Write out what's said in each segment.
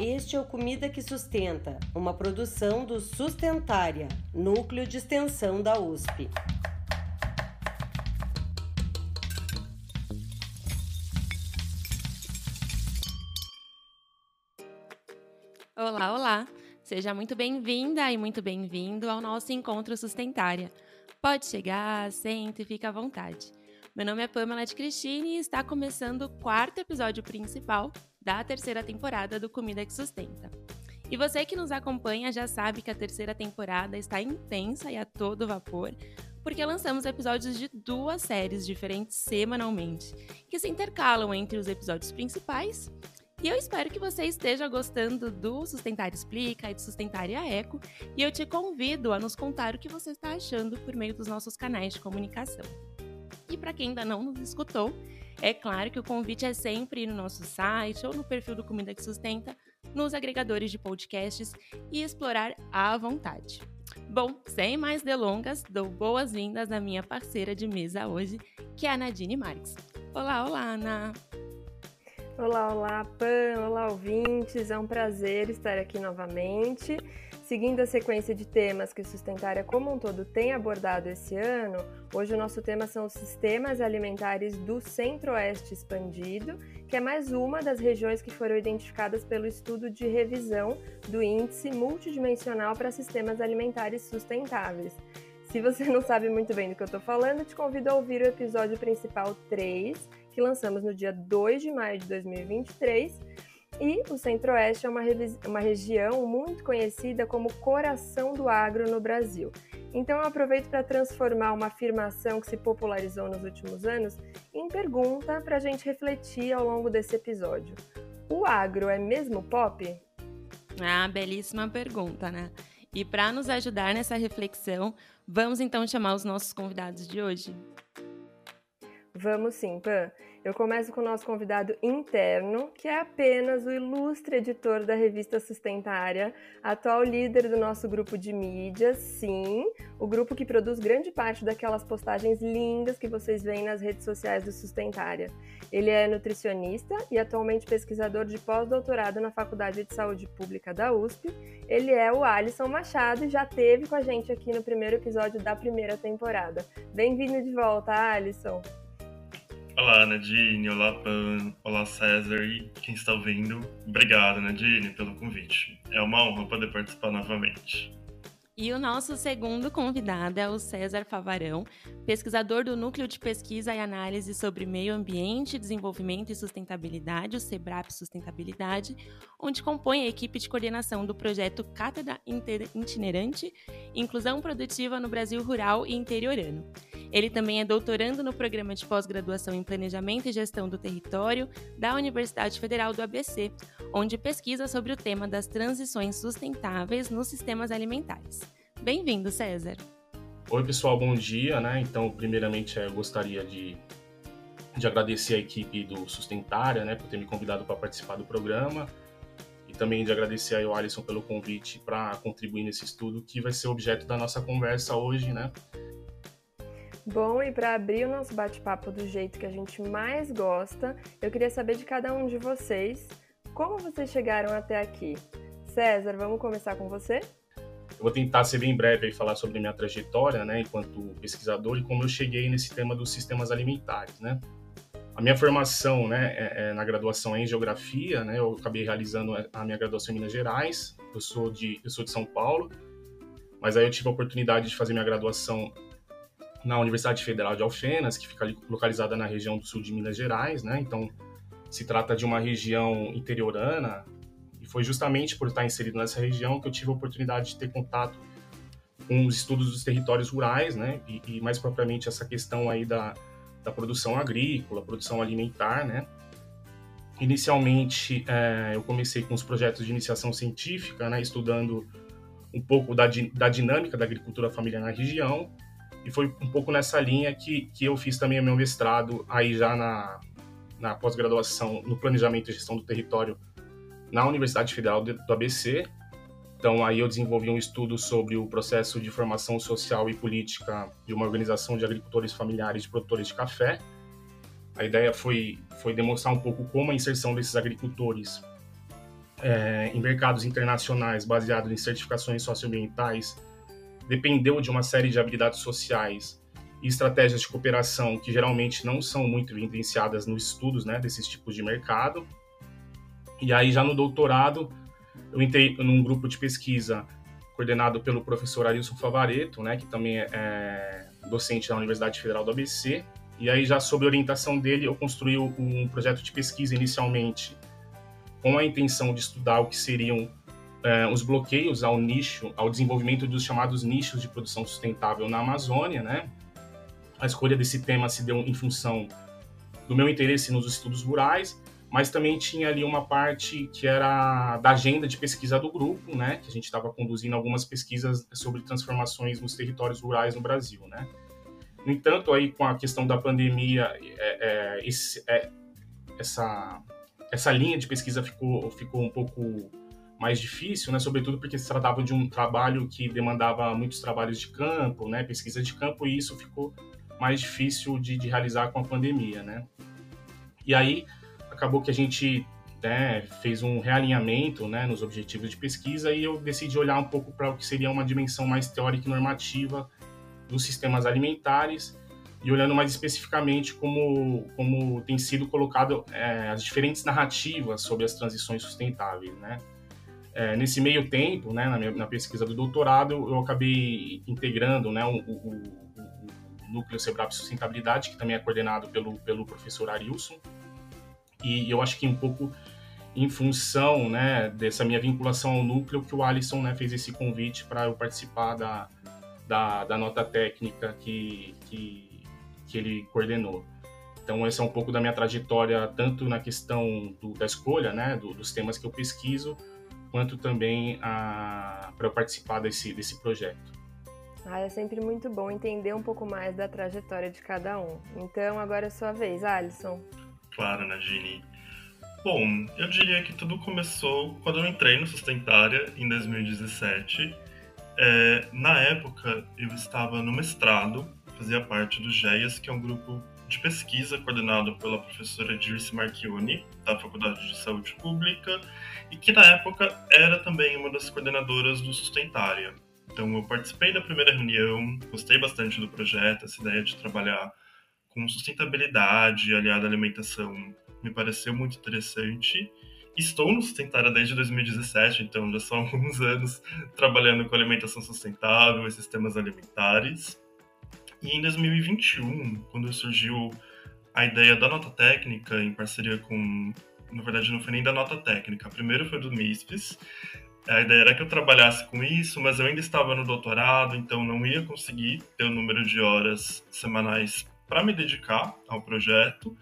Este é o Comida que Sustenta, uma produção do Sustentária, núcleo de extensão da USP. Olá, olá! Seja muito bem-vinda e muito bem-vindo ao nosso Encontro Sustentária. Pode chegar, sente e fica à vontade. Meu nome é Pamela de Cristine e está começando o quarto episódio principal da terceira temporada do Comida que Sustenta. E você que nos acompanha já sabe que a terceira temporada está intensa e a todo vapor, porque lançamos episódios de duas séries diferentes semanalmente, que se intercalam entre os episódios principais e eu espero que você esteja gostando do Sustentário Explica e do Sustentária Eco. E eu te convido a nos contar o que você está achando por meio dos nossos canais de comunicação. E para quem ainda não nos escutou, é claro que o convite é sempre ir no nosso site ou no perfil do Comida que Sustenta, nos agregadores de podcasts e explorar à vontade. Bom, sem mais delongas, dou boas-vindas à minha parceira de mesa hoje, que é a Nadine Marques. Olá, olá, Ana! Olá, olá, Pan, olá, ouvintes. É um prazer estar aqui novamente. Seguindo a sequência de temas que o Sustentária como um todo tem abordado esse ano, hoje o nosso tema são os sistemas alimentares do Centro-Oeste expandido, que é mais uma das regiões que foram identificadas pelo estudo de revisão do Índice Multidimensional para Sistemas Alimentares Sustentáveis. Se você não sabe muito bem do que eu estou falando, te convido a ouvir o episódio principal 3, que lançamos no dia 2 de maio de 2023. E o Centro-Oeste é uma, uma região muito conhecida como coração do agro no Brasil. Então eu aproveito para transformar uma afirmação que se popularizou nos últimos anos em pergunta para a gente refletir ao longo desse episódio. O agro é mesmo pop? Ah, belíssima pergunta, né? E para nos ajudar nessa reflexão, vamos então chamar os nossos convidados de hoje. Vamos sim, Pan. Eu começo com o nosso convidado interno, que é apenas o ilustre editor da revista Sustentária, atual líder do nosso grupo de mídias, sim, o grupo que produz grande parte daquelas postagens lindas que vocês veem nas redes sociais do Sustentária. Ele é nutricionista e atualmente pesquisador de pós-doutorado na Faculdade de Saúde Pública da USP. Ele é o Alisson Machado e já teve com a gente aqui no primeiro episódio da primeira temporada. Bem-vindo de volta, Alisson! Olá, Nadine, olá, Pan, olá, César e quem está ouvindo. Obrigado, Nadine, pelo convite. É uma honra poder participar novamente. E o nosso segundo convidado é o César Favarão, pesquisador do Núcleo de Pesquisa e Análise sobre Meio Ambiente, Desenvolvimento e Sustentabilidade, o SEBRAP Sustentabilidade, onde compõe a equipe de coordenação do projeto Cátedra Itinerante Inclusão Produtiva no Brasil Rural e Interiorano. Ele também é doutorando no programa de pós-graduação em Planejamento e Gestão do Território da Universidade Federal do ABC, onde pesquisa sobre o tema das transições sustentáveis nos sistemas alimentares. Bem-vindo, César. Oi, pessoal, bom dia. Né? Então, primeiramente, eu gostaria de, de agradecer a equipe do Sustentária né, por ter me convidado para participar do programa e também de agradecer ao Alisson pelo convite para contribuir nesse estudo que vai ser objeto da nossa conversa hoje, né? Bom, e para abrir o nosso bate-papo do jeito que a gente mais gosta, eu queria saber de cada um de vocês como vocês chegaram até aqui. César, vamos começar com você? Eu vou tentar ser bem breve e falar sobre minha trajetória, né, enquanto pesquisador e como eu cheguei nesse tema dos sistemas alimentares, né. A minha formação, né, é, é na graduação é em geografia, né, eu acabei realizando a minha graduação em Minas Gerais. Eu sou de, eu sou de São Paulo, mas aí eu tive a oportunidade de fazer minha graduação na Universidade Federal de Alfenas, que fica localizada na região do sul de Minas Gerais, né. Então se trata de uma região interiorana, foi justamente por estar inserido nessa região que eu tive a oportunidade de ter contato com os estudos dos territórios rurais, né? E, e mais propriamente essa questão aí da, da produção agrícola, produção alimentar, né? Inicialmente, é, eu comecei com os projetos de iniciação científica, né? Estudando um pouco da, da dinâmica da agricultura familiar na região. E foi um pouco nessa linha que, que eu fiz também o meu mestrado aí já na, na pós-graduação no planejamento e gestão do território na Universidade Federal do ABC. Então, aí eu desenvolvi um estudo sobre o processo de formação social e política de uma organização de agricultores familiares e produtores de café. A ideia foi, foi demonstrar um pouco como a inserção desses agricultores é, em mercados internacionais baseados em certificações socioambientais dependeu de uma série de habilidades sociais e estratégias de cooperação que geralmente não são muito evidenciadas nos estudos né, desses tipos de mercado. E aí, já no doutorado, eu entrei num grupo de pesquisa coordenado pelo professor Arilson Favareto, né, que também é, é docente da Universidade Federal do ABC. E aí, já sob orientação dele, eu construí um projeto de pesquisa inicialmente com a intenção de estudar o que seriam é, os bloqueios ao nicho, ao desenvolvimento dos chamados nichos de produção sustentável na Amazônia, né? A escolha desse tema se deu em função do meu interesse nos estudos rurais, mas também tinha ali uma parte que era da agenda de pesquisa do grupo, né? Que a gente estava conduzindo algumas pesquisas sobre transformações nos territórios rurais no Brasil, né? No entanto, aí com a questão da pandemia, é, é, esse, é, essa essa linha de pesquisa ficou, ficou um pouco mais difícil, né? Sobretudo porque se tratava de um trabalho que demandava muitos trabalhos de campo, né? Pesquisa de campo e isso ficou mais difícil de, de realizar com a pandemia, né? E aí acabou que a gente né, fez um realinhamento né, nos objetivos de pesquisa e eu decidi olhar um pouco para o que seria uma dimensão mais teórica e normativa dos sistemas alimentares e olhando mais especificamente como, como tem sido colocado é, as diferentes narrativas sobre as transições sustentáveis, né? É, nesse meio tempo, né, na, minha, na, pesquisa do doutorado, eu acabei integrando né, o, o, o núcleo Sustentabilidade, que também é coordenado pelo, pelo professor Arilson, e eu acho que um pouco em função né, dessa minha vinculação ao núcleo que o Alisson né, fez esse convite para eu participar da, da, da nota técnica que, que que ele coordenou. Então, essa é um pouco da minha trajetória, tanto na questão do, da escolha, né, do, dos temas que eu pesquiso, quanto também para eu participar desse, desse projeto. Ah, é sempre muito bom entender um pouco mais da trajetória de cada um. Então, agora é sua vez, Alisson. Claro, Nagini. Bom, eu diria que tudo começou quando eu entrei no Sustentária, em 2017. É, na época, eu estava no mestrado fazia parte do GEIAS, que é um grupo de pesquisa coordenado pela professora Dirce Marchione, da Faculdade de Saúde Pública, e que na época era também uma das coordenadoras do Sustentária. Então eu participei da primeira reunião, gostei bastante do projeto, essa ideia de trabalhar com sustentabilidade aliada à alimentação me pareceu muito interessante. Estou no Sustentária desde 2017, então já são alguns anos trabalhando com alimentação sustentável e sistemas alimentares. E em 2021, quando surgiu a ideia da nota técnica em parceria com. Na verdade, não foi nem da nota técnica, a primeira foi do MISPES. A ideia era que eu trabalhasse com isso, mas eu ainda estava no doutorado, então não ia conseguir ter o número de horas semanais para me dedicar ao projeto.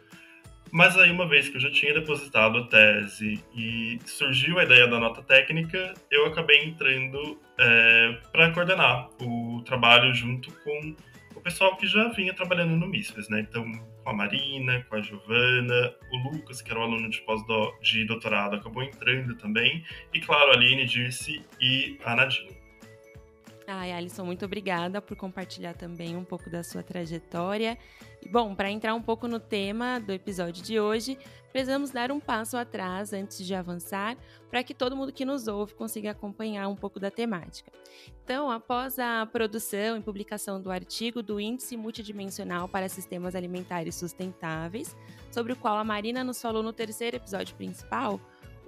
Mas aí, uma vez que eu já tinha depositado a tese e surgiu a ideia da nota técnica, eu acabei entrando é, para coordenar o trabalho junto com o pessoal que já vinha trabalhando no MISFES, né? Então, com a Marina, com a Giovana, o Lucas, que era o aluno de pós de doutorado, acabou entrando também, e claro, a Aline, Dirce e a Nadine. Ai, Alisson, muito obrigada por compartilhar também um pouco da sua trajetória. Bom, para entrar um pouco no tema do episódio de hoje, precisamos dar um passo atrás antes de avançar, para que todo mundo que nos ouve consiga acompanhar um pouco da temática. Então, após a produção e publicação do artigo do Índice Multidimensional para Sistemas Alimentares Sustentáveis, sobre o qual a Marina nos falou no terceiro episódio principal,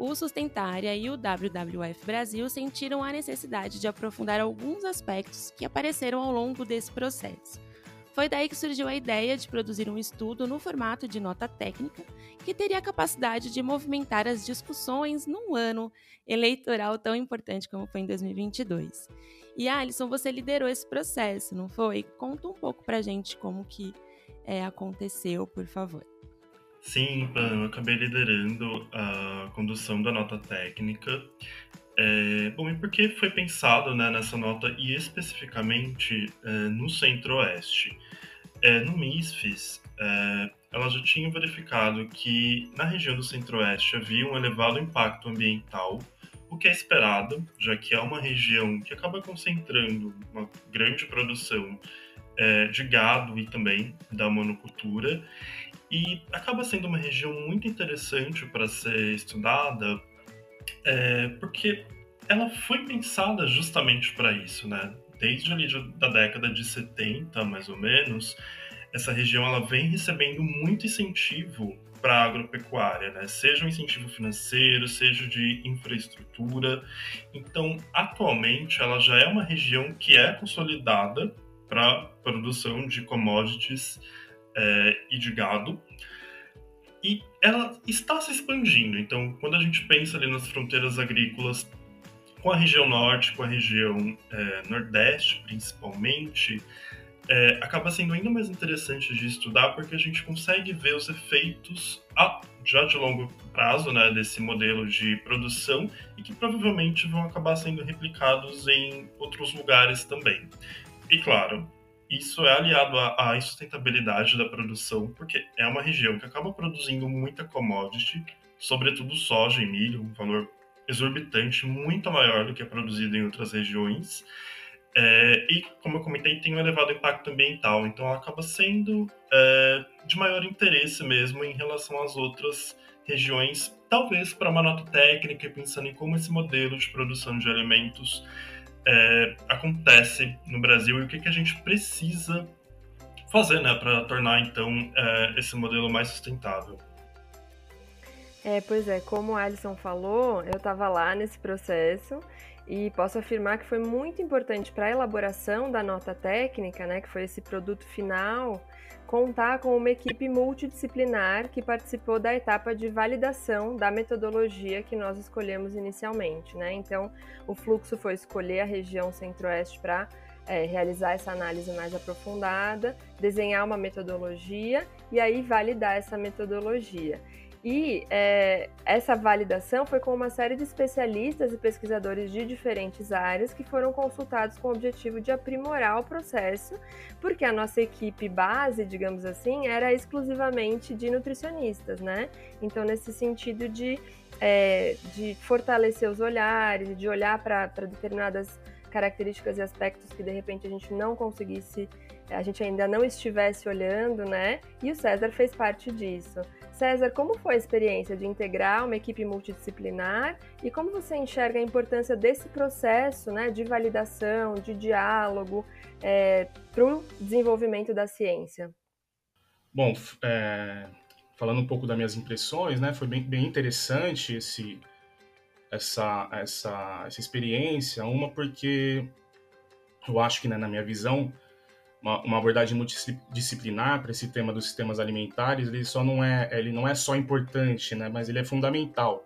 o Sustentária e o WWF Brasil sentiram a necessidade de aprofundar alguns aspectos que apareceram ao longo desse processo. Foi daí que surgiu a ideia de produzir um estudo no formato de nota técnica que teria a capacidade de movimentar as discussões num ano eleitoral tão importante como foi em 2022. E Alisson, você liderou esse processo, não foi? Conta um pouco pra gente como que é, aconteceu, por favor. Sim, eu acabei liderando a condução da nota técnica. É, bom, e porque foi pensado né, nessa nota e especificamente é, no Centro-Oeste? É, no MISFIS, é, ela já tinha verificado que na região do Centro-Oeste havia um elevado impacto ambiental, o que é esperado, já que é uma região que acaba concentrando uma grande produção é, de gado e também da monocultura, E acaba sendo uma região muito interessante para ser estudada, é, porque ela foi pensada justamente para isso, né? Desde ali da década de 70, mais ou menos, essa região ela vem recebendo muito incentivo para a agropecuária, né? seja um incentivo financeiro, seja de infraestrutura. Então, atualmente, ela já é uma região que é consolidada para produção de commodities é, e de gado. E ela está se expandindo. Então, quando a gente pensa ali nas fronteiras agrícolas com a região norte, com a região é, nordeste, principalmente, é, acaba sendo ainda mais interessante de estudar porque a gente consegue ver os efeitos a, já de longo prazo né, desse modelo de produção e que provavelmente vão acabar sendo replicados em outros lugares também. E claro, isso é aliado à, à sustentabilidade da produção, porque é uma região que acaba produzindo muita commodity, sobretudo soja e milho, um valor exorbitante, muito maior do que é produzido em outras regiões. É, e, como eu comentei, tem um elevado impacto ambiental, então ela acaba sendo é, de maior interesse mesmo em relação às outras regiões, talvez para uma nota técnica pensando em como esse modelo de produção de alimentos é, acontece no Brasil e o que, que a gente precisa fazer né, para tornar então é, esse modelo mais sustentável. É, pois é, como o Alisson falou, eu estava lá nesse processo e posso afirmar que foi muito importante para a elaboração da nota técnica, né, que foi esse produto final, contar com uma equipe multidisciplinar que participou da etapa de validação da metodologia que nós escolhemos inicialmente. Né? Então, o fluxo foi escolher a região centro-oeste para é, realizar essa análise mais aprofundada, desenhar uma metodologia e aí validar essa metodologia. E é, essa validação foi com uma série de especialistas e pesquisadores de diferentes áreas que foram consultados com o objetivo de aprimorar o processo, porque a nossa equipe base, digamos assim, era exclusivamente de nutricionistas, né? Então, nesse sentido de, é, de fortalecer os olhares, de olhar para determinadas características e aspectos que de repente a gente não conseguisse, a gente ainda não estivesse olhando, né? E o César fez parte disso. César, como foi a experiência de integrar uma equipe multidisciplinar e como você enxerga a importância desse processo né, de validação, de diálogo é, para o desenvolvimento da ciência? Bom, é, falando um pouco das minhas impressões, né, foi bem, bem interessante esse, essa, essa, essa experiência. Uma porque eu acho que, né, na minha visão, uma, uma abordagem multidisciplinar para esse tema dos sistemas alimentares, ele só não é, ele não é só importante, né, mas ele é fundamental.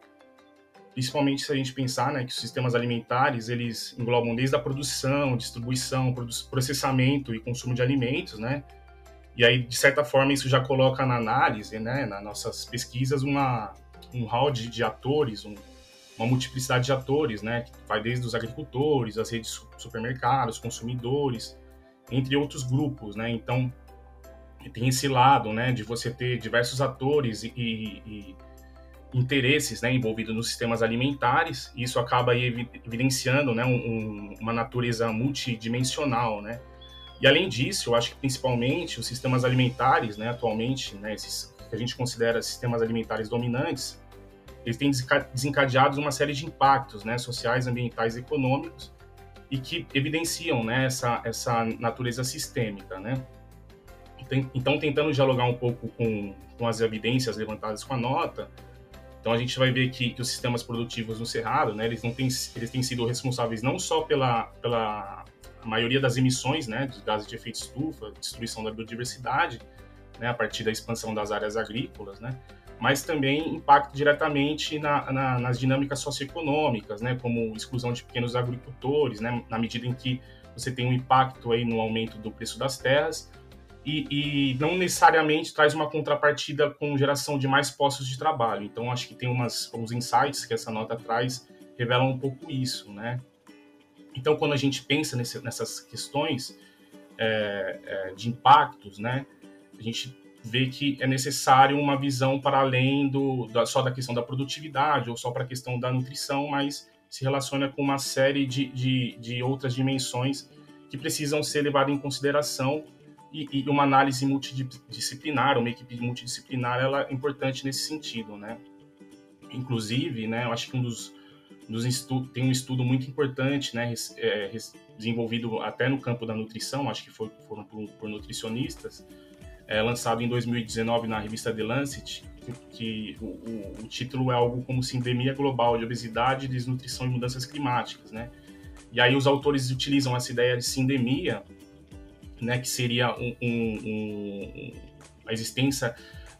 Principalmente se a gente pensar, né, que os sistemas alimentares, eles englobam desde a produção, distribuição, processamento e consumo de alimentos, né? E aí, de certa forma, isso já coloca na análise, né, nas nossas pesquisas, uma, um hall de, de atores, um, uma multiplicidade de atores, né, que vai desde os agricultores, as redes de supermercados, consumidores, entre outros grupos, né? Então tem esse lado, né, de você ter diversos atores e, e, e interesses, né, envolvidos nos sistemas alimentares. E isso acaba evidenciando, né, um, uma natureza multidimensional, né? E além disso, eu acho que principalmente os sistemas alimentares, né, atualmente, né, esses que a gente considera sistemas alimentares dominantes, eles têm desencadeado uma série de impactos, né, sociais, ambientais e econômicos e que evidenciam né, essa, essa natureza sistêmica. Né? Então, tentando dialogar um pouco com, com as evidências levantadas com a nota, então a gente vai ver que, que os sistemas produtivos no Cerrado, né, eles, não têm, eles têm sido responsáveis não só pela, pela maioria das emissões né, dos gases de efeito estufa, destruição da biodiversidade, né, a partir da expansão das áreas agrícolas, né, mas também impacta diretamente na, na, nas dinâmicas socioeconômicas, né, como exclusão de pequenos agricultores, né, na medida em que você tem um impacto aí no aumento do preço das terras e, e não necessariamente traz uma contrapartida com geração de mais postos de trabalho. Então, acho que tem umas, uns insights que essa nota traz revelam um pouco isso, né? Então, quando a gente pensa nesse, nessas questões é, é, de impactos, né, a gente vê que é necessário uma visão para além do, da, só da questão da produtividade ou só para a questão da nutrição, mas se relaciona com uma série de, de, de outras dimensões que precisam ser levadas em consideração e, e, uma análise multidisciplinar, uma equipe multidisciplinar, ela é importante nesse sentido, né? Inclusive, né, eu acho que um dos, dos tem um estudo muito importante, né, é, desenvolvido até no campo da nutrição, acho que foi, foram por, por nutricionistas, é, lançado em 2019 na revista The Lancet, que, que o, o, o, título é algo como Sindemia Global de Obesidade, Desnutrição e Mudanças Climáticas, né? E aí os autores utilizam essa ideia de sindemia né, que seria um, um, um, a existência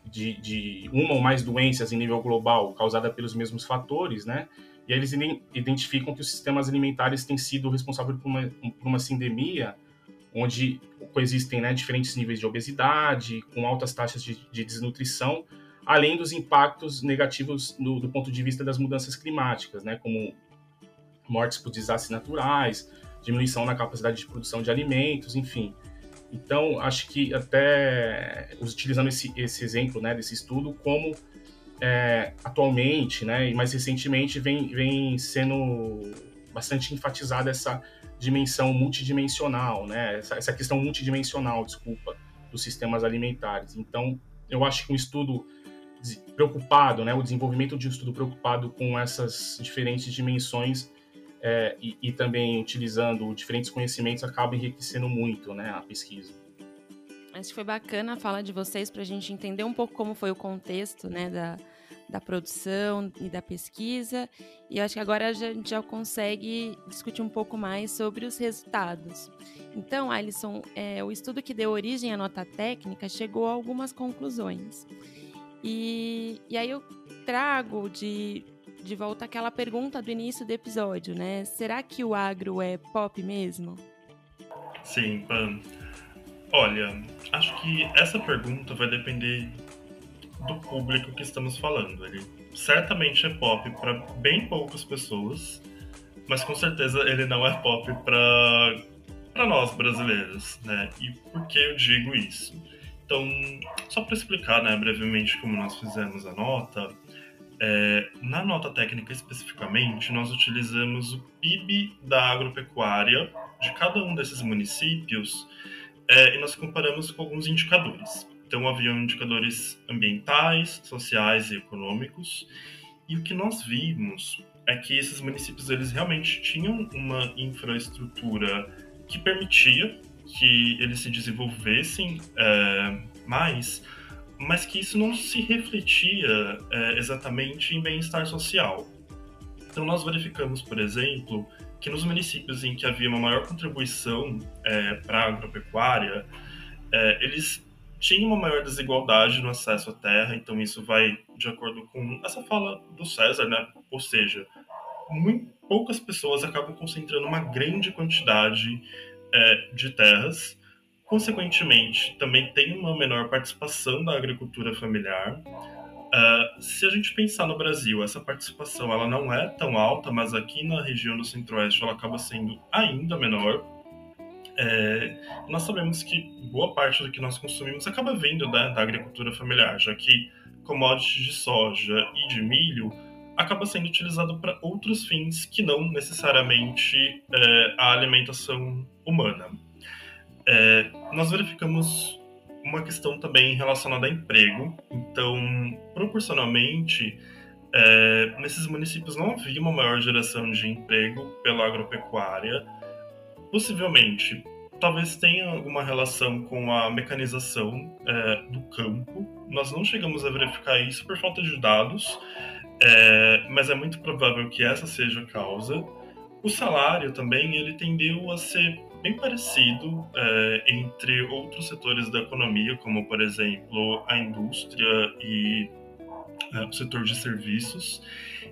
de, de, uma ou mais doenças em nível global causada pelos mesmos fatores, né? E aí eles identificam que os sistemas alimentares têm sido responsáveis por uma, por uma sindemia, onde coexistem né, diferentes níveis de obesidade, com altas taxas de, de desnutrição, além dos impactos negativos no, do ponto de vista das mudanças climáticas, né, como mortes por desastres naturais, diminuição na capacidade de produção de alimentos, enfim. Então, acho que até utilizando esse, esse exemplo né, desse estudo, como é, atualmente né, e mais recentemente vem, vem sendo bastante enfatizada essa dimensão multidimensional, né, essa, essa questão multidimensional, desculpa, dos sistemas alimentares. Então, eu acho que um estudo preocupado, né, o desenvolvimento de um estudo preocupado com essas diferentes dimensões é, e, e, também utilizando diferentes conhecimentos acaba enriquecendo muito né, a pesquisa. Acho que foi bacana a fala de vocês para a gente entender um pouco como foi o contexto né, da, da produção e da pesquisa. E acho que agora a gente já consegue discutir um pouco mais sobre os resultados. Então, Alisson, é, o estudo que deu origem à nota técnica chegou a algumas conclusões. E, e aí eu trago de de volta àquela pergunta do início do episódio, né? Será que o agro é pop mesmo? Sim, Pan. Olha, acho que essa pergunta vai depender do público que estamos falando. Ele certamente é pop para bem poucas pessoas, mas com certeza ele não é pop para para nós brasileiros, né? E por que eu digo isso? Então, só para explicar, né, brevemente como nós fizemos a nota, é, na nota técnica especificamente, nós utilizamos o PIB da agropecuária de cada um desses municípios é, e nós comparamos com alguns indicadores. Então, haviam indicadores ambientais, sociais e econômicos, e o que nós vimos é que esses municípios eles realmente tinham uma infraestrutura que permitia que eles se desenvolvessem é, mais, mas que isso não se refletia é, exatamente em bem-estar social. Então, nós verificamos, por exemplo, que nos municípios em que havia uma maior contribuição é, para a agropecuária, é, eles tinham uma maior desigualdade no acesso à terra, então isso vai de acordo com essa fala do César, né? Ou seja, muito poucas pessoas acabam concentrando uma grande quantidade é, de terras Consequentemente, também tem uma menor participação da agricultura familiar. Uh, se a gente pensar no Brasil, essa participação ela não é tão alta, mas aqui na região do Centro-Oeste ela acaba sendo ainda menor. É, nós sabemos que boa parte do que nós consumimos acaba vindo né, da agricultura familiar, já que commodities de soja e de milho acaba sendo utilizado para outros fins que não necessariamente é, a alimentação humana é, nós verificamos uma questão também relacionada a emprego. Então, proporcionalmente, é, nesses municípios não havia uma maior geração de emprego pela agropecuária. Possivelmente, talvez tenha alguma relação com a mecanização é, do campo. Nós não chegamos a verificar isso por falta de dados, é, mas é muito provável que essa seja a causa. O salário também ele tendeu a ser bem parecido é, entre outros setores da economia, como por exemplo a indústria e o setor de serviços.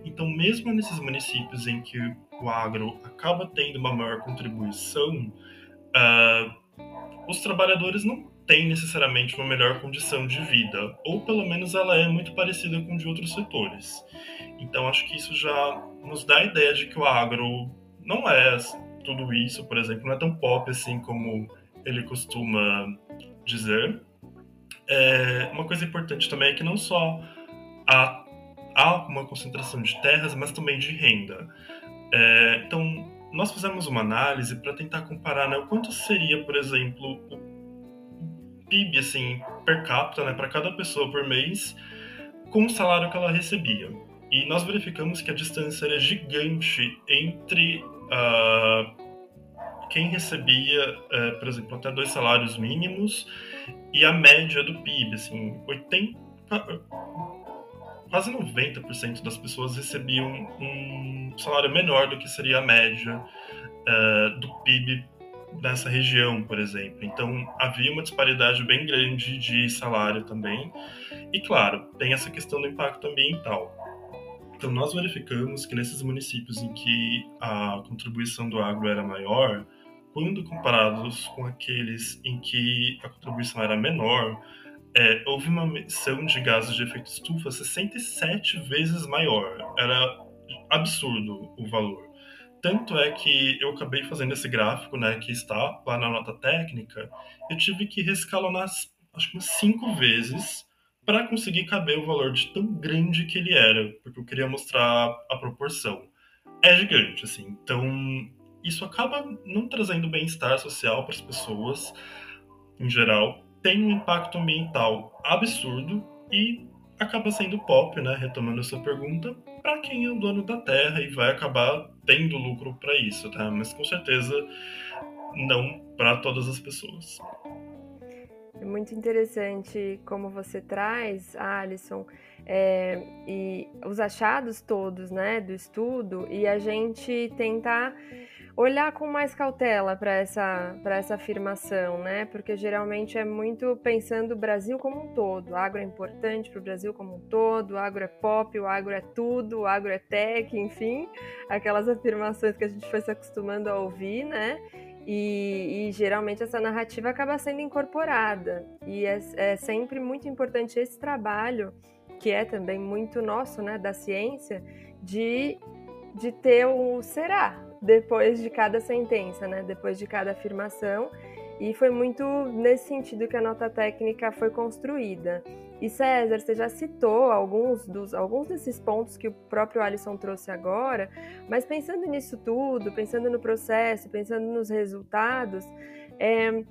Então, mesmo nesses municípios em que o agro acaba tendo uma maior contribuição, é, os trabalhadores não têm necessariamente uma melhor condição de vida, ou pelo menos ela é muito parecida com de outros setores. Então, acho que isso já nos dá a ideia de que o agro não é tudo isso, por exemplo, não é tão pop assim como ele costuma dizer. É, uma coisa importante também é que não só há, há uma concentração de terras, mas também de renda. É, então, nós fizemos uma análise para tentar comparar né, o quanto seria, por exemplo, o PIB, assim, per capita, né, para cada pessoa por mês, com o salário que ela recebia. E nós verificamos que a distância era gigante entre uh, quem recebia, uh, por exemplo, até dois salários mínimos e a média do PIB. Assim, 80, quase 90% das pessoas recebiam um salário menor do que seria a média uh, do PIB nessa região, por exemplo. Então havia uma disparidade bem grande de salário também. E claro, tem essa questão do impacto ambiental. Então nós verificamos que nesses municípios em que a contribuição do agro era maior, quando comparados com aqueles em que a contribuição era menor, é, houve uma emissão de gases de efeito estufa 67 vezes maior. Era absurdo o valor. Tanto é que eu acabei fazendo esse gráfico, né, que está lá na nota técnica, eu tive que rescalonar, acho que umas cinco vezes para conseguir caber o valor de tão grande que ele era, porque eu queria mostrar a proporção. É gigante, assim. Então, isso acaba não trazendo bem-estar social para as pessoas, em geral, tem um impacto ambiental absurdo e acaba sendo pop, né? Retomando a sua pergunta, para quem é o dono da terra e vai acabar tendo lucro para isso, tá? Mas com certeza não para todas as pessoas. É muito interessante como você traz, Alisson, é, e os achados todos, né, do estudo e a gente tentar olhar com mais cautela para essa, essa afirmação, né? Porque geralmente é muito pensando o Brasil como um todo. O agro é importante para o Brasil como um todo, o agro é pop, o agro é tudo, o agro é tech, enfim, aquelas afirmações que a gente foi se acostumando a ouvir, né? E, e, geralmente essa narrativa acaba sendo incorporada. E é, é, sempre muito importante esse trabalho, que é também muito nosso, né, da ciência, de, de ter o será, depois de cada sentença, né? Depois de cada afirmação. E foi muito nesse sentido que a nota técnica foi construída. E César, você já citou alguns, dos, alguns desses pontos que o próprio Alisson trouxe agora, mas pensando nisso tudo, pensando no processo, pensando nos resultados, é,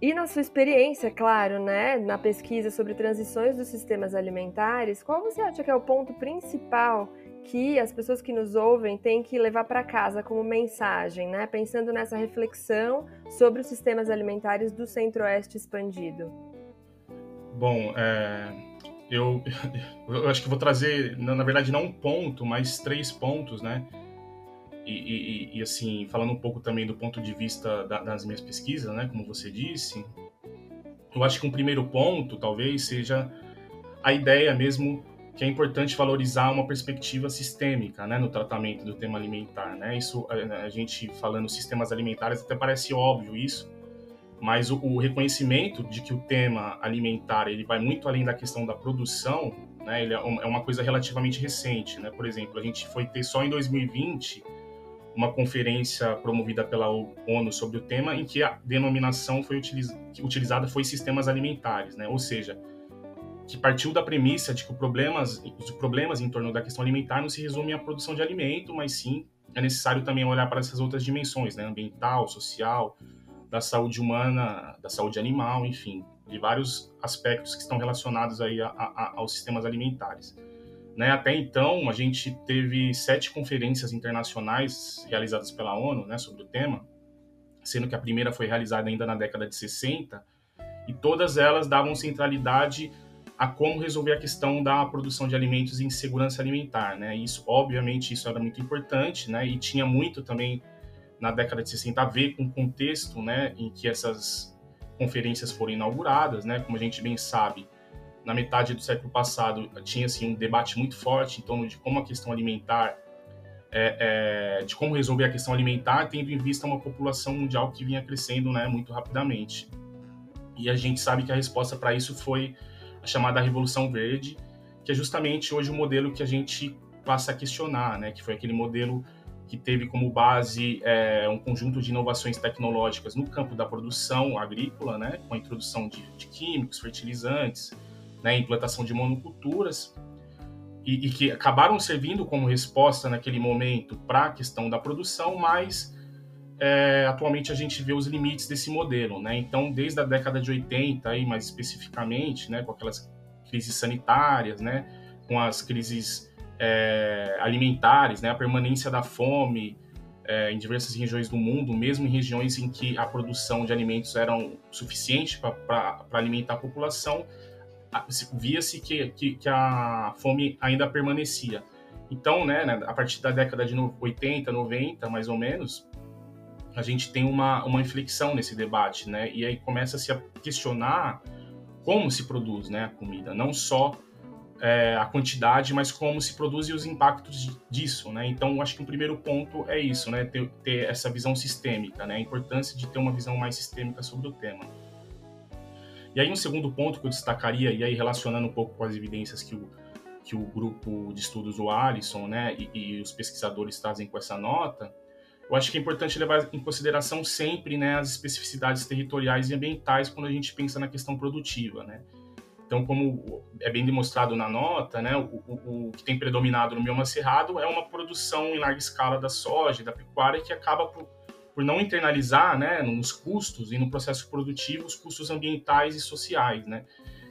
e na sua experiência, claro, né, na pesquisa sobre transições dos sistemas alimentares, qual você acha que é o ponto principal que as pessoas que nos ouvem têm que levar para casa como mensagem, né? Pensando nessa reflexão sobre os sistemas alimentares do Centro-Oeste expandido. Bom, é, eu, eu acho que vou trazer, na verdade, não um ponto, mas três pontos, né? E, e, e, assim, falando um pouco também do ponto de vista da, das minhas pesquisas, né? Como você disse, eu acho que um primeiro ponto, talvez, seja a ideia mesmo que é importante valorizar uma perspectiva sistêmica né, no tratamento do tema alimentar. Né? Isso, a, gente falando sistemas alimentares, até parece óbvio isso, mas o, o, reconhecimento de que o tema alimentar ele vai muito além da questão da produção, né, ele é, é uma coisa relativamente recente. Né? Por exemplo, a gente foi ter só em 2020 uma conferência promovida pela ONU sobre o tema em que a denominação foi utiliz, utilizada foi sistemas alimentares, né? ou seja, que partiu da premissa de que problemas, os problemas em torno da questão alimentar não se resumem à produção de alimento, mas sim é necessário também olhar para essas outras dimensões, né? ambiental, social, da saúde humana, da saúde animal, enfim, de vários aspectos que estão relacionados aí a, a, aos sistemas alimentares. Né? Até então, a gente teve sete conferências internacionais realizadas pela ONU né, sobre o tema, sendo que a primeira foi realizada ainda na década de 60, e todas elas davam centralidade a como resolver a questão da produção de alimentos em segurança alimentar, né? Isso, obviamente, isso era muito importante, né? E tinha muito também na década de 60 a ver com o contexto, né, em que essas conferências foram inauguradas, né? Como a gente bem sabe, na metade do século passado tinha assim um debate muito forte em torno de como a questão alimentar é, é, de como resolver a questão alimentar, tendo em vista uma população mundial que vinha crescendo né, muito rapidamente. E a gente sabe que a resposta para isso foi a chamada Revolução Verde, que é justamente hoje o modelo que a gente passa a questionar, né? Que foi aquele modelo que teve como base é, um conjunto de inovações tecnológicas no campo da produção agrícola, né? Com a introdução de, de químicos, fertilizantes, né? Implantação de monoculturas e, e que acabaram servindo como resposta naquele momento para a questão da produção, mas é, atualmente a gente vê os limites desse modelo, né? Então, desde a década de 80, aí, mais especificamente, né, com aquelas crises sanitárias, né, com as crises é, alimentares, né, a permanência da fome é, em diversas regiões do mundo, mesmo em regiões em que a produção de alimentos era suficiente para alimentar a população, via-se que, que, que, a fome ainda permanecia. Então, né, né a partir da década de 80, 90, mais ou menos, a gente tem uma, uma inflexão nesse debate, né? E aí começa-se a questionar como se produz né, a comida, não só é, a quantidade, mas como se produz e os impactos disso, né? Então, acho que o primeiro ponto é isso, né? Ter, ter, essa visão sistêmica, né? A importância de ter uma visão mais sistêmica sobre o tema. E aí, um segundo ponto que eu destacaria, e aí relacionando um pouco com as evidências que o, que o grupo de estudos do Alisson, né, e, e os pesquisadores trazem com essa nota, eu acho que é importante levar em consideração sempre né, as especificidades territoriais e ambientais quando a gente pensa na questão produtiva, né? Então, como é bem demonstrado na nota, né, o, o, o que tem predominado no bioma cerrado é uma produção em larga escala da soja, da pecuária, que acaba por, por não internalizar né, nos custos e no processo produtivo os custos ambientais e sociais. Né?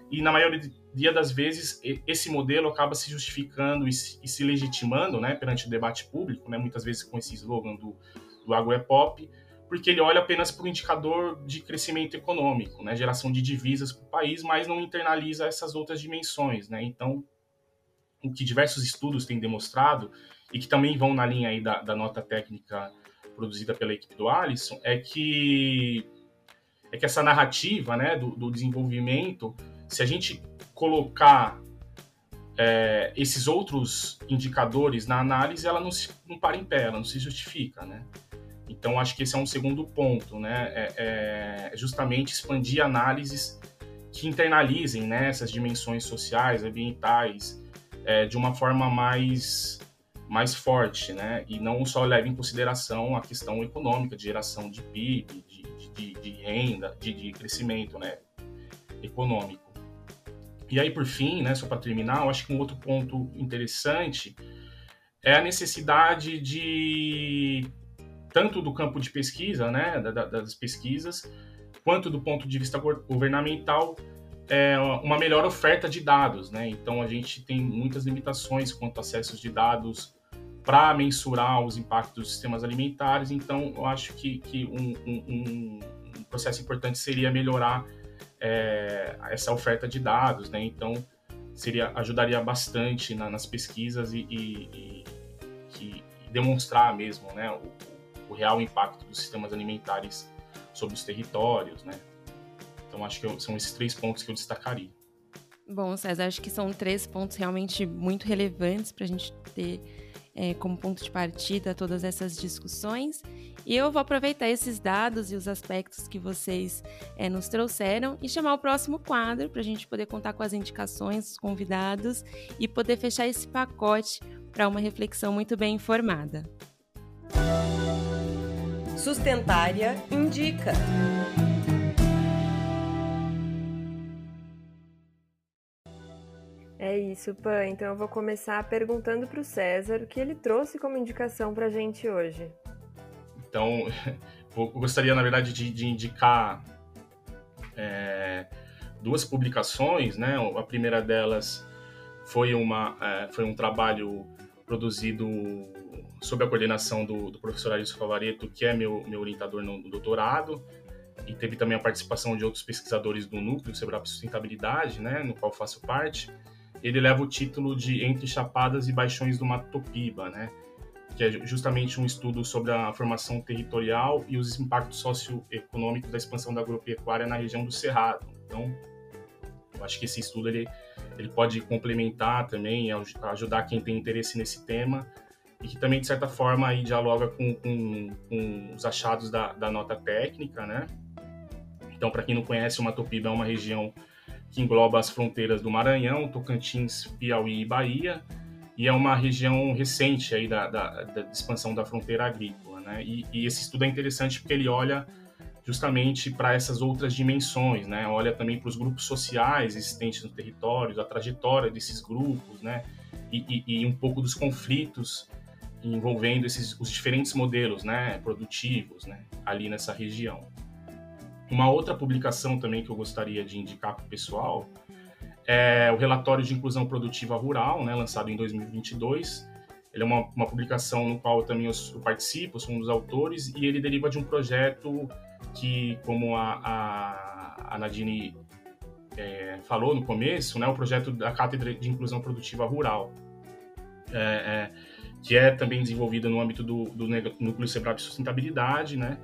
E na maioria das vezes esse modelo acaba se justificando e se, legitimando né, perante o debate público, né, muitas vezes com esse slogan do, do agro é pop, porque ele olha apenas para o indicador de crescimento econômico, né, geração de divisas para o país, mas não internaliza essas outras dimensões. Né? Então, o que diversos estudos têm demonstrado, e que também vão na linha aí da, da nota técnica produzida pela equipe do Alisson, é que, é que essa narrativa né, do, do desenvolvimento, se a gente colocar é, esses outros indicadores na análise, ela não, se, não para em pé, ela não se justifica, né? Então, acho que esse é um segundo ponto, né? É, é justamente expandir análises que internalizem né, essas dimensões sociais, ambientais, é, de uma forma mais, mais forte, né? E não só leve em consideração a questão econômica, de geração de PIB, de, de, de renda, de, de crescimento né, econômico. E aí, por fim, né, só para terminar, eu acho que um outro ponto interessante é a necessidade de tanto do campo de pesquisa, né, das pesquisas, quanto do ponto de vista governamental, é uma melhor oferta de dados, né? Então a gente tem muitas limitações quanto a acessos de dados para mensurar os impactos dos sistemas alimentares. Então eu acho que, que um, um, um processo importante seria melhorar é, essa oferta de dados, né? Então seria ajudaria bastante na, nas pesquisas e, e, e, e, demonstrar mesmo, né? O, o real impacto dos sistemas alimentares sobre os territórios, né? Então acho que eu, são esses três pontos que eu destacaria. Bom, César, acho que são três pontos realmente muito relevantes para a gente ter é, como ponto de partida todas essas discussões. E eu vou aproveitar esses dados e os aspectos que vocês é, nos trouxeram e chamar o próximo quadro para a gente poder contar com as indicações dos convidados e poder fechar esse pacote para uma reflexão muito bem informada. Sustentária indica. É isso, Pan. Então eu vou começar perguntando para o César o que ele trouxe como indicação para a gente hoje. Então, eu gostaria, na verdade, de, de indicar é, duas publicações, né? A primeira delas foi, uma, é, foi um trabalho produzido sob a coordenação do, do professor Arilson Favareto, que é meu, meu orientador no, no, doutorado, e teve também a participação de outros pesquisadores do Núcleo sobre a Sustentabilidade, né, no qual faço parte. Ele leva o título de Entre Chapadas e Baixões do Mato Topiba, né, que é justamente um estudo sobre a formação territorial e os impactos socioeconômicos da expansão da agropecuária na região do Cerrado. Então, eu acho que esse estudo ele, ele pode complementar também, ajudar quem tem interesse nesse tema, e que também, de certa forma, aí dialoga com, com, com os achados da, da, nota técnica, né? Então, para quem não conhece, o Matopiba é uma região que engloba as fronteiras do Maranhão, Tocantins, Piauí e Bahia, e é uma região recente aí da, da, da expansão da fronteira agrícola, né? E, e, esse estudo é interessante porque ele olha justamente para essas outras dimensões, né? Olha também para os grupos sociais existentes no território, a trajetória desses grupos, né? E, e, e um pouco dos conflitos envolvendo esses, os diferentes modelos né, produtivos né, ali nessa região. Uma outra publicação também que eu gostaria de indicar para o pessoal é o relatório de inclusão produtiva rural, né, lançado em 2022. Ele é uma, uma publicação no qual eu também eu, participo, sou um dos autores, e ele deriva de um projeto que, como a, a, a Nadine é, falou no começo, né, o projeto da Cátedra de Inclusão Produtiva Rural, é, é, que é também desenvolvida no âmbito do, do Núcleo Sebrae de Sustentabilidade, né,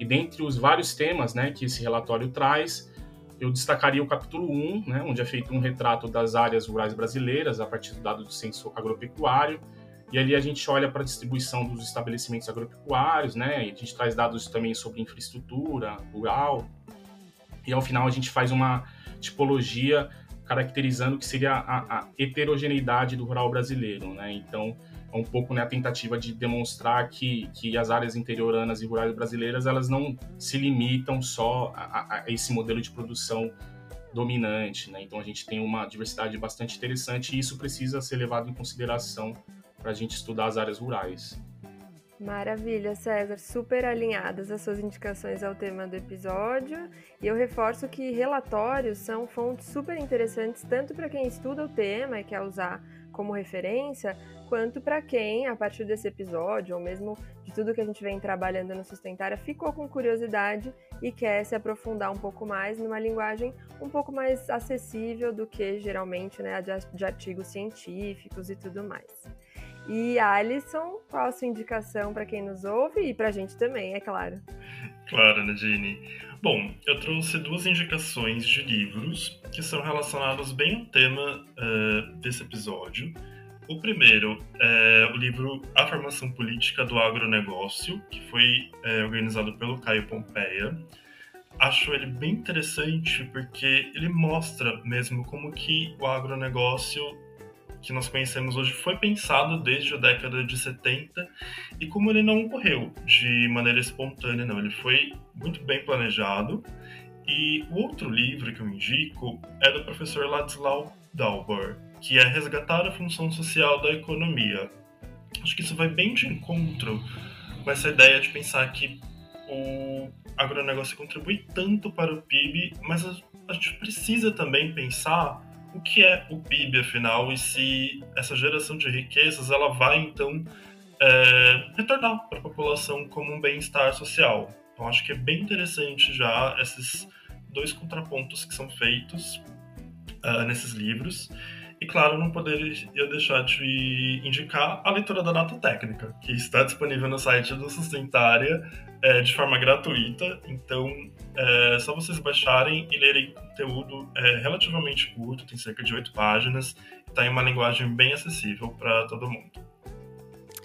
e dentre os vários temas né, que esse relatório traz, eu destacaria o capítulo 1, né, onde é feito um retrato das áreas rurais brasileiras a partir do dado do censo agropecuário. E ali a gente olha para a distribuição dos estabelecimentos agropecuários, né, e a gente traz dados também sobre infraestrutura rural. E ao final a gente faz uma tipologia caracterizando o que seria a, a heterogeneidade do rural brasileiro. Né? Então, um pouco né, a tentativa de demonstrar que, que as áreas interioranas e rurais brasileiras elas não se limitam só a, a esse modelo de produção dominante. Né? Então a gente tem uma diversidade bastante interessante e isso precisa ser levado em consideração para a gente estudar as áreas rurais. Maravilha, César, super alinhadas as suas indicações ao tema do episódio. E eu reforço que relatórios são fontes super interessantes tanto para quem estuda o tema e quer usar como referência, quanto para quem, a partir desse episódio, ou mesmo de tudo que a gente vem trabalhando no Sustentária, ficou com curiosidade e quer se aprofundar um pouco mais numa linguagem um pouco mais acessível do que geralmente né, de, artigos científicos e tudo mais. E Alisson, qual a sua indicação para quem nos ouve e para a gente também, é claro? Claro, Nadine. Bom, eu trouxe duas indicações de livros que são relacionados bem ao tema uh, desse episódio. O primeiro é o livro A Formação Política do Agronegócio, que foi é, organizado pelo Caio Pompeia. Acho ele bem interessante porque ele mostra mesmo como que o agronegócio que nós conhecemos hoje foi pensado desde a década de 70 e como ele não ocorreu de maneira espontânea, não. Ele foi muito bem planejado. E o outro livro que eu indico é do professor Ladislau Dalbor, que é resgatar a função social da economia. Acho que isso vai bem de encontro com essa ideia de pensar que o agronegócio contribui tanto para o PIB, mas a gente precisa também pensar o que é o PIB, afinal, e se essa geração de riquezas ela vai, então, é, retornar para a população como um bem-estar social. Então, acho que é bem interessante já esses dois contrapontos que são feitos uh, nesses livros. E claro, não poderia deixar de indicar a leitura da nota técnica, que está disponível no site do Sustentária é, de forma gratuita. Então, é só vocês baixarem e lerem conteúdo é, relativamente curto, tem cerca de oito páginas, está em uma linguagem bem acessível para todo mundo.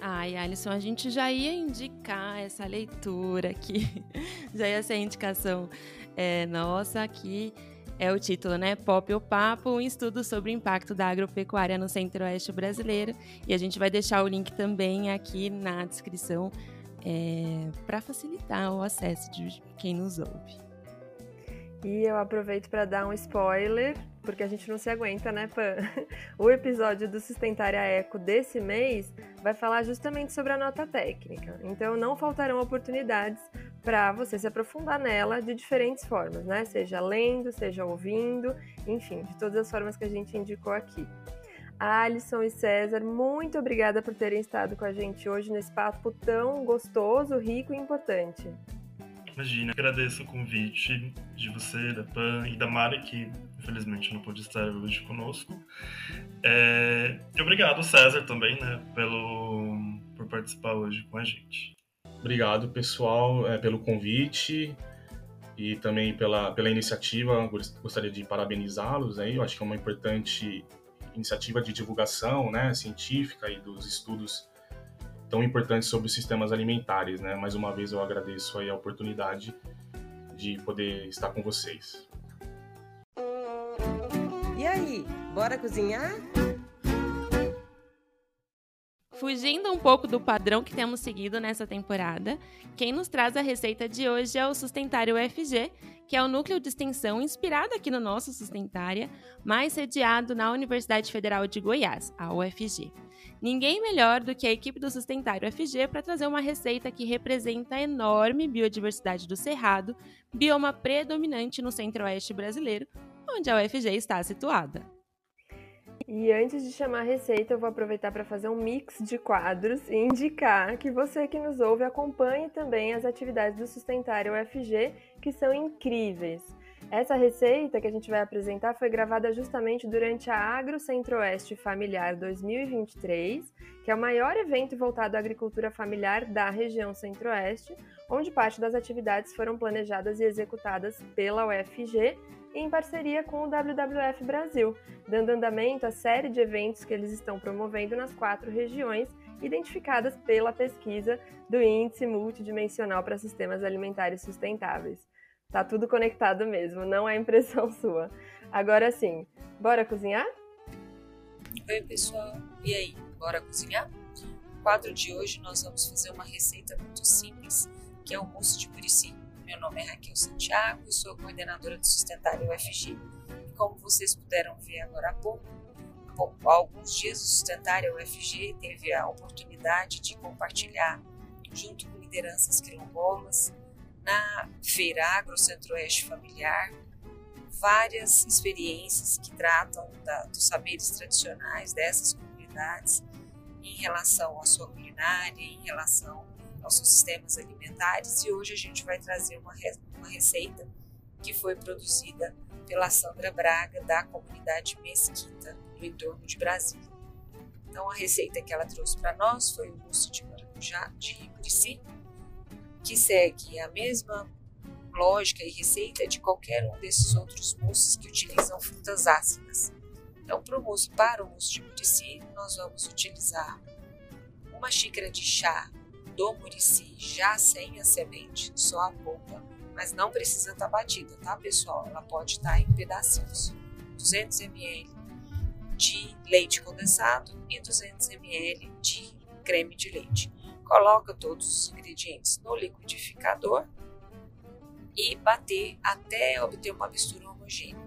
Ai, Alisson, a gente já ia indicar essa leitura aqui, já ia ser a indicação é, nossa aqui é o título, né? Pop ou Papo, um estudo sobre o impacto da agropecuária no centro-oeste brasileiro. E a gente vai deixar o link também aqui na descrição é, para facilitar o acesso de quem nos ouve. E eu aproveito para dar um spoiler, porque a gente não se aguenta, né, Pan? O episódio do Sustentária Eco desse mês vai falar justamente sobre a nota técnica. Então não faltarão oportunidades para você se aprofundar nela de diferentes formas, né? Seja lendo, seja ouvindo, enfim, de todas as formas que a gente indicou aqui. Alisson e César, muito obrigada por terem estado com a gente hoje nesse papo tão gostoso, rico e importante. Imagina, agradeço o convite de você, da Pan e da Mari, que infelizmente não pôde estar hoje conosco. É... E obrigado, César, também, né, pelo... por participar hoje com a gente. Obrigado, pessoal, é, pelo convite e também pela, pela iniciativa. Gostaria de parabenizá-los. Aí. Eu acho que é uma importante iniciativa de divulgação né, científica e dos estudos tão importantes sobre os sistemas alimentares, né? Mais uma vez eu agradeço aí a oportunidade de poder estar com vocês. E aí, bora cozinhar? Fugindo um pouco do padrão que temos seguido nessa temporada, quem nos traz a receita de hoje é o Sustentário UFG, que é o núcleo de extensão inspirado aqui no nosso Sustentária, mas sediado na Universidade Federal de Goiás, a UFG. Ninguém melhor do que a equipe do Sustentário UFG para trazer uma receita que representa a enorme biodiversidade do Cerrado, bioma predominante no centro-oeste brasileiro, onde a UFG está situada. E antes de chamar a receita, eu vou aproveitar para fazer um mix de quadros e indicar que você que nos ouve acompanhe também as atividades do Sustentário UFG, que são incríveis. Essa receita que a gente vai apresentar foi gravada justamente durante a Agro Centro-Oeste Familiar 2023, que é o maior evento voltado à agricultura familiar da região Centro-Oeste, onde parte das atividades foram planejadas e executadas pela UFG em parceria com o WWF Brasil, dando andamento à série de eventos que eles estão promovendo nas quatro regiões identificadas pela pesquisa do Índice Multidimensional para Sistemas Alimentares Sustentáveis. Tá tudo conectado mesmo, não é impressão sua. Agora sim, bora cozinhar? Oi, pessoal. E aí, bora cozinhar? No quadro de hoje nós vamos fazer uma receita muito simples, que é o mousse de murici. Meu nome é Raquel Santiago e sou coordenadora do Sustentário UFG. E como vocês puderam ver agora há pouco, há alguns dias o Sustentário UFG teve a oportunidade de compartilhar, junto com lideranças quilombolas, na Feira Agro Centro-Oeste Familiar, várias experiências que tratam da, dos saberes tradicionais dessas comunidades em relação à sua culinária, em relação aos seus sistemas alimentares e hoje a gente vai trazer uma, uma receita que foi produzida pela Sandra Braga da comunidade Mesquita no entorno de Brasília. Então a receita que ela trouxe para nós foi o mousse de maracujá de Murici, que segue a mesma lógica e receita de qualquer um desses outros mousses que utilizam frutas ácidas. Então, para o mousse, para o mousse de Murici, nós vamos utilizar uma xícara de chá do murici já sem a semente, só a polpa, mas não precisa estar tá batida, tá pessoal? Ela pode estar tá em pedacinhos. 200 ml de leite condensado e 200 ml de creme de leite. Coloca todos os ingredientes no liquidificador e bater até obter uma mistura homogênea.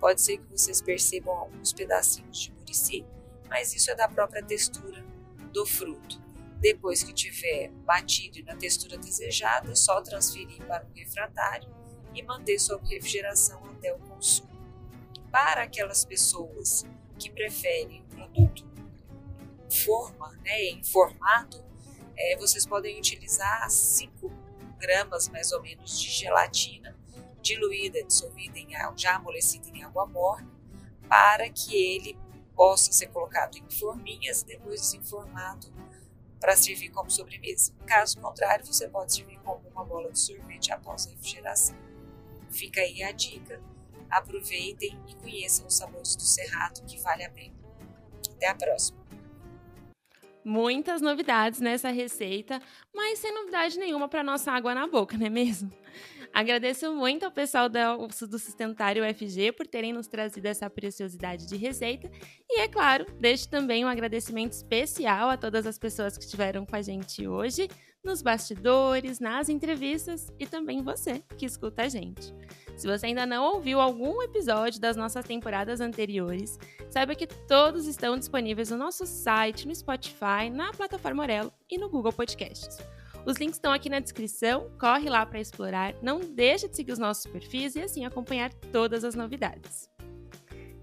Pode ser que vocês percebam alguns pedacinhos de murici, mas isso é da própria textura do fruto. Depois que tiver batido na textura desejada, é só transferir para o refratário e manter sob refrigeração até o consumo. Para aquelas pessoas que preferem o produto em forma, né, em formato, é, vocês podem utilizar 5 gramas mais ou menos de gelatina diluída, dissolvida em água, já amolecida em água morna, para que ele possa ser colocado em forminhas e depois desenformado para servir como sobremesa. Caso contrário, você pode servir como uma bola de sorvete após a refrigeração. Fica aí a dica. Aproveitem e conheçam os sabores do Cerrado, que vale a pena. Até a próxima! Muitas novidades nessa receita, mas sem novidade nenhuma para nossa água na boca, não é mesmo? Agradeço muito ao pessoal do Sustentário UFG por terem nos trazido essa preciosidade de receita. E, é claro, deixo também um agradecimento especial a todas as pessoas que estiveram com a gente hoje, nos bastidores, nas entrevistas e também você que escuta a gente. Se você ainda não ouviu algum episódio das nossas temporadas anteriores, saiba que todos estão disponíveis no nosso site, no Spotify, na plataforma Orelo e no Google Podcasts. Os links estão aqui na descrição, corre lá para explorar, não deixe de seguir os nossos perfis e assim acompanhar todas as novidades.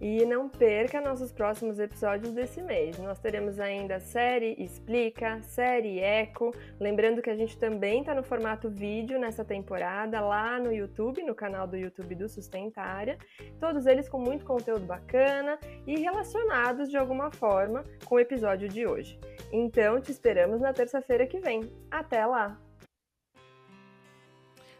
E não perca nossos próximos episódios desse mês. Nós teremos ainda série Explica, série Eco. Lembrando que a gente também está no formato vídeo nessa temporada, lá no YouTube, no canal do YouTube do Sustentária. Todos eles com muito conteúdo bacana e relacionados de alguma forma com o episódio de hoje. Então te esperamos na terça-feira que vem. Até lá!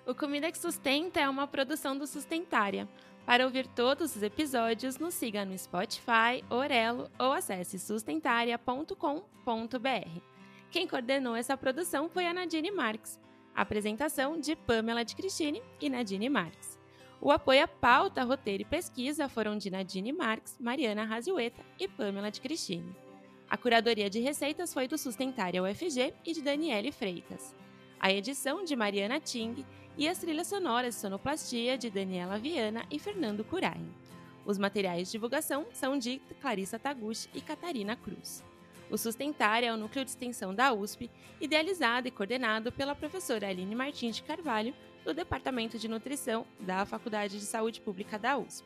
O Comida que Sustenta é uma produção do Sustentária. Para ouvir todos os episódios, nos siga no Spotify, Orelo ou acesse sustentaria.com.br. Quem coordenou essa produção foi a Nadine Marques. apresentação de Pamela de Cristine e Nadine Marques. O apoio à pauta, roteiro e pesquisa foram de Nadine Marques, Mariana Raziueta e Pamela de Cristine. A curadoria de receitas foi do Sustentária UFG e de Daniele Freitas. A edição de Mariana Ting e as trilhas sonoras sonoplastia de Daniela Viana e Fernando Curain. Os materiais de divulgação são de Clarissa Taguchi e Catarina Cruz. O Sustentária é o núcleo de extensão da USP, idealizado e coordenado pela professora Aline Martins de Carvalho, do Departamento de Nutrição da Faculdade de Saúde Pública da USP.